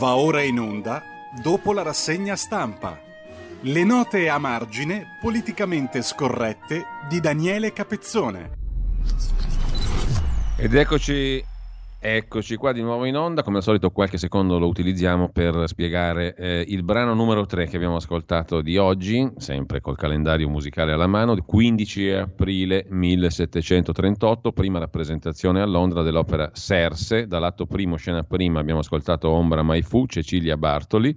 Va ora in onda dopo la rassegna stampa. Le note a margine politicamente scorrette di Daniele Capezzone. Ed eccoci, eccoci qua di nuovo in onda, come al solito qualche secondo lo utilizziamo per spiegare eh, il brano numero 3 che abbiamo ascoltato di oggi, sempre col calendario musicale alla mano, 15 aprile 1738, prima rappresentazione a Londra dell'opera Serse, dall'atto primo, scena prima, abbiamo ascoltato Ombra Mai Fu, Cecilia Bartoli.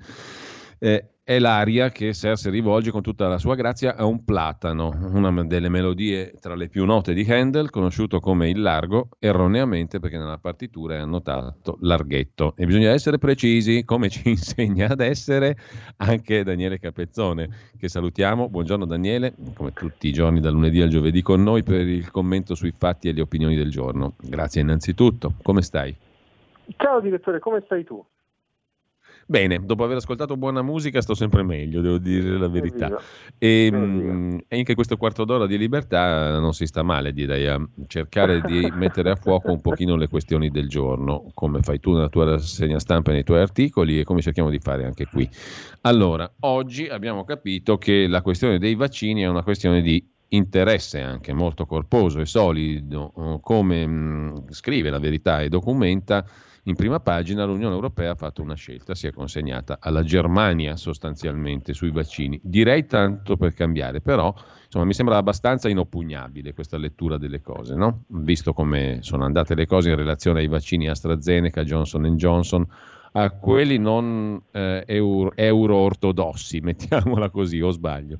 Eh, è l'aria che Serse rivolge con tutta la sua grazia a un platano, una delle melodie tra le più note di Handel, conosciuto come il largo, erroneamente perché nella partitura è annotato larghetto. E bisogna essere precisi, come ci insegna ad essere anche Daniele Capezzone, che salutiamo. Buongiorno Daniele, come tutti i giorni dal lunedì al giovedì con noi per il commento sui fatti e le opinioni del giorno. Grazie innanzitutto. Come stai? Ciao direttore, come stai tu? Bene, dopo aver ascoltato buona musica sto sempre meglio, devo dire la verità. E, mh, e, anche questo quarto d'ora di libertà non si sta male, direi, a cercare di mettere a fuoco un pochino le questioni del giorno, come fai tu nella tua rassegna stampa e nei tuoi articoli e come cerchiamo di fare anche qui. Allora, oggi abbiamo capito che la questione dei vaccini è una questione di interesse anche molto corposo e solido, come mh, scrive la verità e documenta in prima pagina l'Unione Europea ha fatto una scelta, si è consegnata alla Germania sostanzialmente sui vaccini. Direi tanto per cambiare, però insomma, mi sembra abbastanza inoppugnabile questa lettura delle cose, no? visto come sono andate le cose in relazione ai vaccini AstraZeneca, Johnson Johnson, a quelli non eh, euro, euro-ortodossi, mettiamola così, o sbaglio.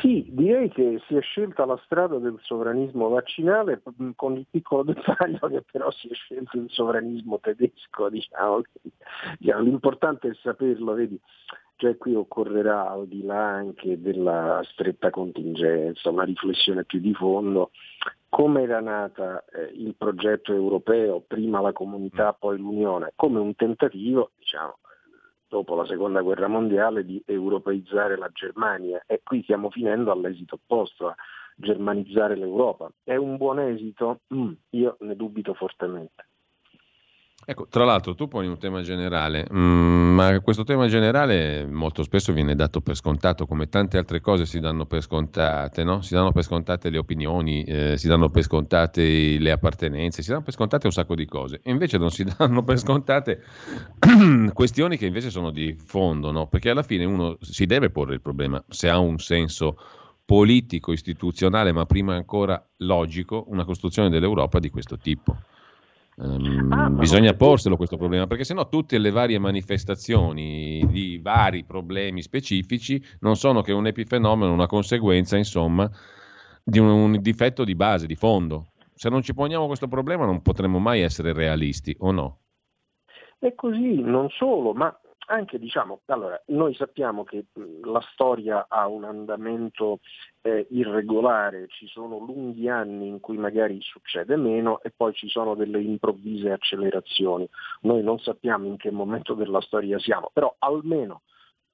Sì, direi che si è scelta la strada del sovranismo vaccinale mm, con il piccolo dettaglio che però si è scelto il sovranismo tedesco, diciamo. diciamo. L'importante è saperlo, vedi, cioè qui occorrerà al di là anche della stretta contingenza, una riflessione più di fondo, come era nata eh, il progetto europeo, prima la comunità, poi l'Unione, come un tentativo, diciamo, dopo la seconda guerra mondiale di europeizzare la Germania e qui stiamo finendo all'esito opposto, a germanizzare l'Europa. È un buon esito? Mm, io ne dubito fortemente. Ecco, tra l'altro tu poni un tema generale, mm, ma questo tema generale molto spesso viene dato per scontato, come tante altre cose si danno per scontate, no? Si danno per scontate le opinioni, eh, si danno per scontate le appartenenze, si danno per scontate un sacco di cose, e invece non si danno per scontate questioni che invece sono di fondo, no? Perché alla fine uno si deve porre il problema se ha un senso politico, istituzionale, ma prima ancora logico, una costruzione dell'Europa di questo tipo. Um, ah, bisogna porselo questo problema perché sennò tutte le varie manifestazioni di vari problemi specifici non sono che un epifenomeno, una conseguenza insomma di un, un difetto di base, di fondo. Se non ci poniamo questo problema non potremo mai essere realisti o no? È così, non solo, ma anche diciamo, allora, noi sappiamo che la storia ha un andamento eh, irregolare, ci sono lunghi anni in cui magari succede meno e poi ci sono delle improvvise accelerazioni. Noi non sappiamo in che momento della storia siamo, però almeno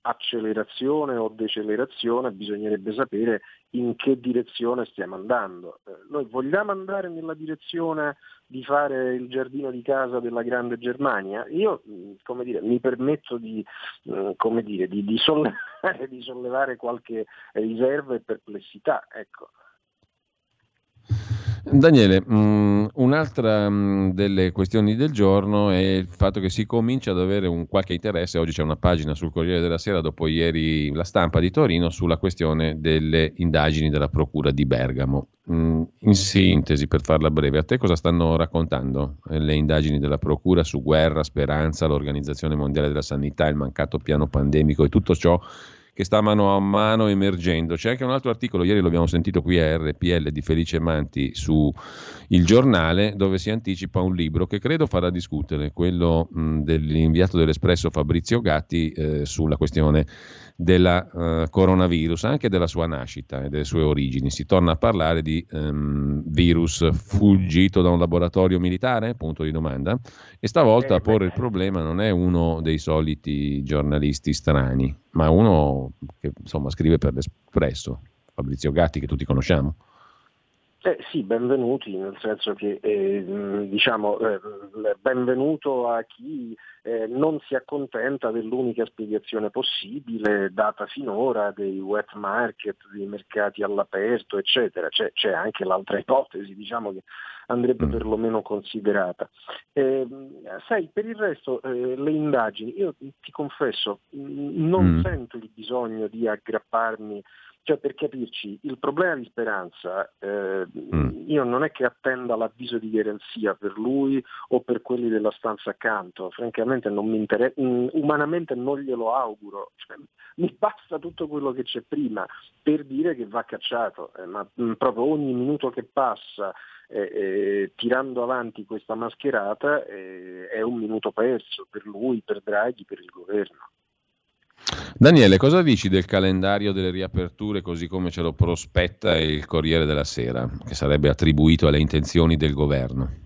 accelerazione o decelerazione bisognerebbe sapere in che direzione stiamo andando. Eh, noi vogliamo andare nella direzione di fare il giardino di casa della grande Germania? Io come dire, mi permetto di, come dire, di, di, sollevare, di sollevare qualche riserva e perplessità. Ecco. Daniele, mh, mm, un'altra mh, mm, delle questioni del giorno è il fatto che si comincia ad avere un qualche interesse, oggi c'è una pagina sul Corriere della Sera, dopo ieri la stampa di Torino, sulla questione delle indagini della Procura di Bergamo. Mh, mm, in sintesi, per farla breve, a te cosa stanno raccontando eh, le indagini della Procura su guerra, speranza, l'Organizzazione Mondiale della Sanità, il mancato piano pandemico e tutto ciò che sta mano a mano emergendo. C'è anche un altro articolo, ieri l'abbiamo sentito qui a RPL di Felice Manti su Il Giornale, dove si anticipa un libro che credo farà discutere, quello mh, dell'inviato dell'Espresso Fabrizio Gatti eh, sulla questione del uh, coronavirus, anche della sua nascita e delle sue origini. Si torna a parlare di um, virus fuggito da un laboratorio militare? Punto di domanda. E stavolta a porre il problema non è uno dei soliti giornalisti strani, ma uno che insomma scrive per l'Espresso, Fabrizio Gatti, che tutti conosciamo. Eh, sì, benvenuti, nel senso che eh, diciamo eh, benvenuto a chi eh, non si accontenta dell'unica spiegazione possibile data finora dei wet market, dei mercati all'aperto, eccetera. C'è, c'è anche l'altra ipotesi, diciamo che andrebbe mm. perlomeno considerata. Eh, sai, per il resto eh, le indagini, io ti confesso, non mm. sento il bisogno di aggrapparmi cioè, per capirci, il problema di Speranza, eh, mm. io non è che attenda l'avviso di garanzia per lui o per quelli della stanza accanto, francamente non mi interessa, mm, umanamente non glielo auguro, cioè, mi basta tutto quello che c'è prima per dire che va cacciato, eh, ma mh, mm, proprio ogni minuto che passa eh, eh, tirando avanti questa mascherata eh, è un minuto perso per lui, per Draghi, per il governo. Daniele, cosa dici del calendario delle riaperture così come ce lo prospetta il Corriere della Sera, che sarebbe attribuito alle intenzioni del governo?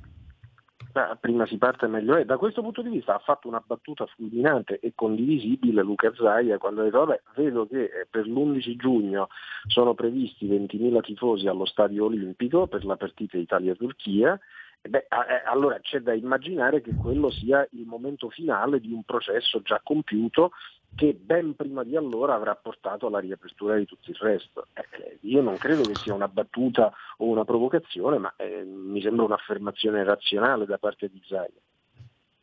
prima si parte meglio è. Da questo punto di vista ha fatto una battuta fulminante e condivisibile Luca Zaia quando ha detto vabbè vedo che eh, per l'11 giugno sono previsti 20.000 tifosi allo stadio olimpico per la partita Italia-Turchia Beh, eh, allora c'è da immaginare che quello sia il momento finale di un processo già compiuto che ben prima di allora avrà portato alla riapertura di tutto il resto. Eh, io non credo che sia una battuta o una provocazione, ma eh, mi sembra un'affermazione razionale da parte di Zaia.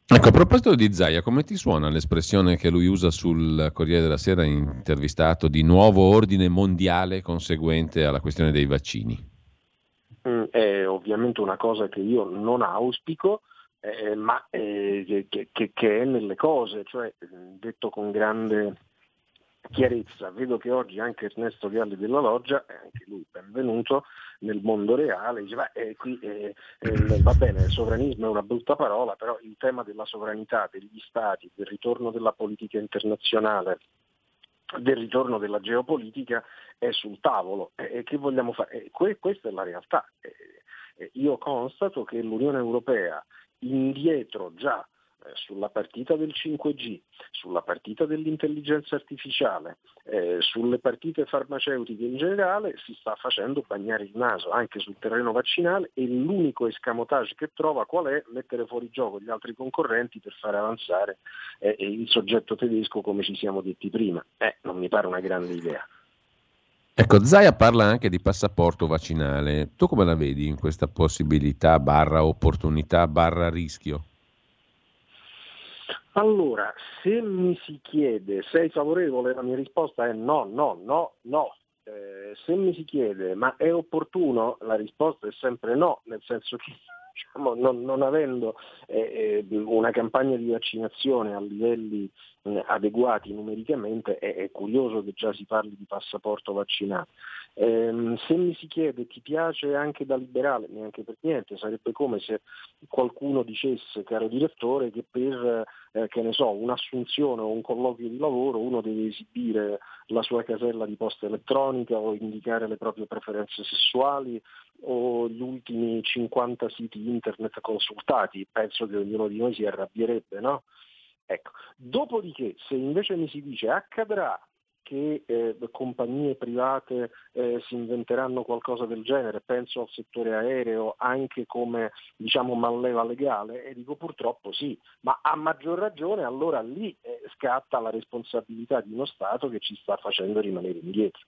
Ecco, a proposito di Zaia, come ti suona l'espressione che lui usa sul Corriere della Sera intervistato di nuovo ordine mondiale conseguente alla questione dei vaccini? Mm, è ovviamente una cosa che io non auspico, eh, ma eh, che, che, che, è nelle cose, cioè detto con grande chiarezza, vedo che oggi anche Ernesto Vialli della Loggia, anche lui benvenuto nel mondo reale, dice beh, eh, qui eh, eh, va bene, il sovranismo è una brutta parola, però il tema della sovranità degli stati, del ritorno della politica internazionale, del ritorno della geopolitica è sul tavolo. E che vogliamo fare? Que- questa è la realtà. io constato che l'Unione Europea indietro già sulla partita del 5G, sulla partita dell'intelligenza artificiale, eh, sulle partite farmaceutiche in generale, si sta facendo bagnare il naso anche sul terreno vaccinale e l'unico escamotage che trova qual è? Mettere fuori gioco gli altri concorrenti per fare avanzare eh, il soggetto tedesco come ci siamo detti prima. Eh, non mi pare una grande idea. Ecco, Zaia parla anche di passaporto vaccinale. Tu come la vedi in questa possibilità, barra opportunità, barra rischio? Allora, se mi si chiede sei favorevole, la mia risposta è no, no, no, no. Eh, se mi si chiede ma è opportuno, la risposta è sempre no, nel senso che diciamo, non, non, avendo eh, eh, una campagna di vaccinazione a livelli eh, adeguati numericamente, è, è, curioso che già si parli di passaporto vaccinale. Eh, se mi si chiede ti piace anche da liberale, neanche per niente, sarebbe come se qualcuno dicesse, caro direttore, che per eh, che so, un'assunzione o un colloquio di lavoro uno deve esibire la sua casella di posta elettronica o indicare le proprie preferenze sessuali o gli ultimi 50 siti internet consultati, penso che ognuno di noi si arrabbierebbe, no? Ecco. Dopodiché, se invece mi si dice accadrà che eh, compagnie private eh, si inventeranno qualcosa del genere, penso al settore aereo anche come diciamo, malleva legale. E dico purtroppo sì, ma a maggior ragione allora lì eh, scatta la responsabilità di uno Stato che ci sta facendo rimanere indietro.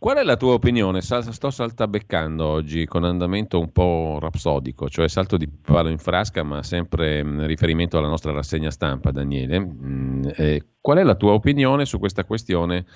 Qual è la tua opinione? Sto saltabeccando oggi con andamento un po' rapsodico, cioè salto di palo in frasca, ma sempre in riferimento alla nostra rassegna stampa, Daniele. Mm, eh, qual è la tua opinione su questa questione?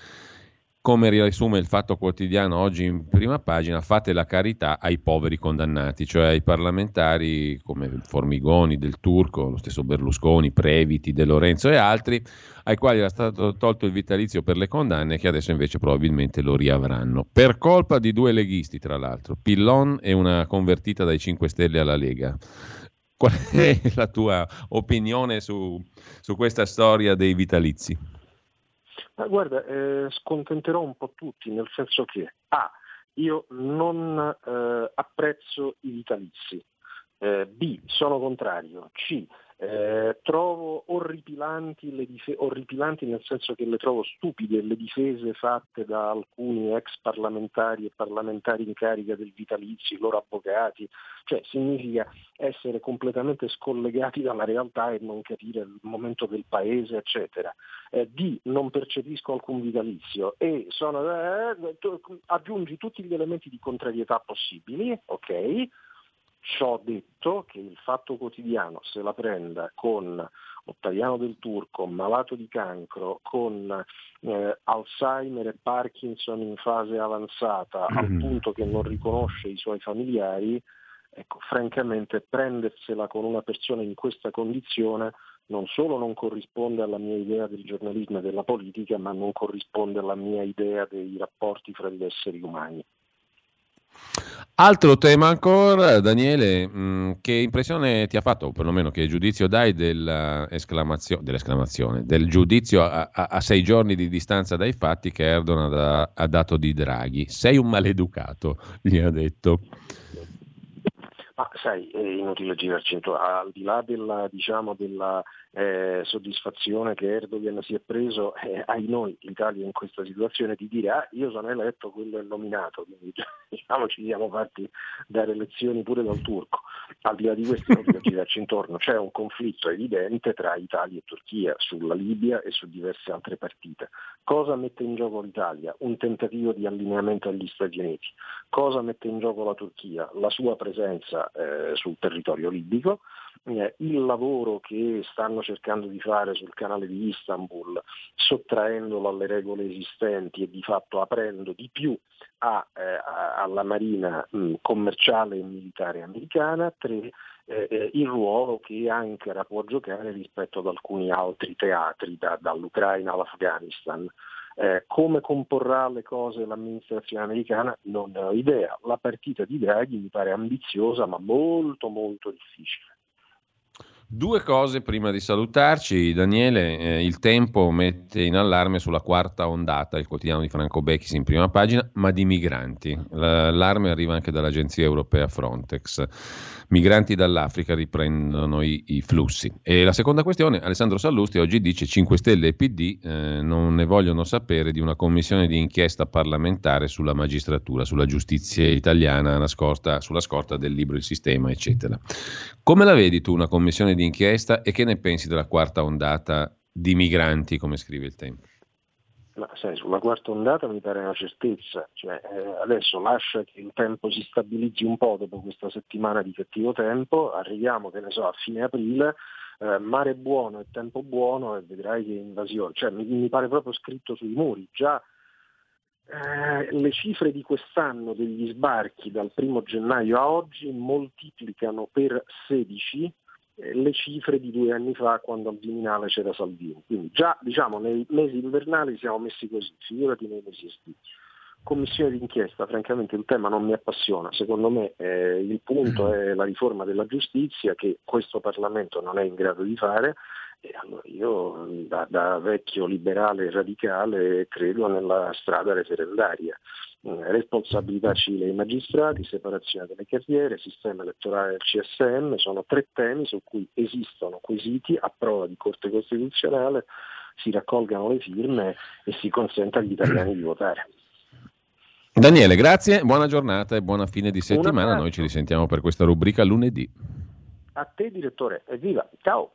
Come riassume il Fatto Quotidiano oggi in prima pagina, fate la carità ai poveri condannati, cioè ai parlamentari come Formigoni, Del Turco, lo stesso Berlusconi, Previti, De Lorenzo e altri, ai quali era stato tolto il vitalizio per le condanne che adesso invece probabilmente lo riavranno. Per colpa di due leghisti, tra l'altro, Pillon e una convertita dai 5 Stelle alla Lega. Qual è la tua opinione su, su questa storia dei vitalizi? Ma guarda, eh, scontenterò un po' tutti, nel senso che A, io non eh, apprezzo i vitalizi, eh, B, sono contrario, C, eh, trovo orripilanti, dif- orripilanti, nel senso che le trovo stupide le difese fatte da alcuni ex parlamentari e parlamentari in carica del vitalizio, i loro avvocati, cioè significa essere completamente scollegati dalla realtà e non capire il momento del paese, eccetera. Eh, D, non percepisco alcun vitalizio e sono, eh, aggiungi tutti gli elementi di contrarietà possibili, ok? Ciò detto che il fatto quotidiano se la prenda con Ottaviano del Turco, malato di cancro, con eh, Alzheimer e Parkinson in fase avanzata, mm-hmm. al punto che non riconosce i suoi familiari, ecco, francamente prendersela con una persona in questa condizione non solo non corrisponde alla mia idea del giornalismo e della politica, ma non corrisponde alla mia idea dei rapporti fra gli esseri umani. Altro tema ancora, Daniele, mm, che impressione ti ha fatto, o perlomeno che giudizio dai dell'esclamazione, dell'esclamazione del giudizio a, a, a, sei giorni di distanza dai fatti che Erdogan ha, ha dato di Draghi? Sei un maleducato, gli ha detto. Ma sai, è inutile girarci intorno, al di là della, diciamo, della eh, soddisfazione che Erdogan si è preso, eh, ai noi l'Italia in questa situazione di dire ah io sono eletto, quello è nominato, quindi diciamo ci siamo fatti dare lezioni pure dal turco. Al di là di questo non girarci intorno, c'è un conflitto evidente tra Italia e Turchia sulla Libia e su diverse altre partite. Cosa mette in gioco l'Italia? Un tentativo di allineamento agli Stati Uniti. Cosa mette in gioco la Turchia? La sua presenza eh, sul territorio libico eh, il lavoro che stanno cercando di fare sul canale di Istanbul, sottraendolo alle regole esistenti e di fatto aprendo di più a, eh, alla marina mh, commerciale e militare americana, tre, eh, eh, il ruolo che Ankara può giocare rispetto ad alcuni altri teatri, da, dall'Ucraina all'Afghanistan. Eh, come comporrà le cose l'amministrazione americana non ne ho idea. La partita di Draghi mi pare ambiziosa ma molto molto difficile. Due cose prima di salutarci, Daniele, eh, il tempo mette in allarme sulla quarta ondata, il quotidiano di Franco Becchis in prima pagina, ma di migranti. L'allarme arriva anche dall'agenzia europea Frontex migranti dall'Africa riprendono i, i, flussi. E la seconda questione, Alessandro Sallusti oggi dice 5 Stelle e PD eh, non ne vogliono sapere di una commissione di inchiesta parlamentare sulla magistratura, sulla giustizia italiana scorta, sulla scorta del libro Il Sistema, eccetera. Come la vedi tu una commissione di inchiesta e che ne pensi della quarta ondata di migranti, come scrive il Tempo? Ma sai, sulla quarta ondata mi pare una certezza, cioè, eh, adesso lascia che il tempo si stabilizzi un po' dopo questa settimana di cattivo tempo, arriviamo che ne so a fine aprile, eh, mare buono e tempo buono e vedrai che invasione, cioè mi, mi pare proprio scritto sui muri, già eh, le cifre di quest'anno degli sbarchi dal primo gennaio a oggi moltiplicano per 16 eh, le cifre di due anni fa quando al Viminale c'era Salvini. Quindi già diciamo, nei mesi invernali siamo messi così, figurati nei mesi estivi. Commissione d'inchiesta, francamente il tema non mi appassiona, secondo me eh, il punto è la riforma della giustizia che questo Parlamento non è in grado di fare e allora io da, da vecchio liberale radicale credo nella strada referendaria. Eh, responsabilità civile dei magistrati, separazione delle carriere, sistema elettorale del CSM, sono tre temi su cui esistono quesiti a prova di Corte Costituzionale, si raccolgano le firme e si consente agli italiani di votare. Daniele, grazie, buona giornata e buona fine di settimana. Noi ci risentiamo per questa rubrica lunedì. A te direttore, evviva, ciao!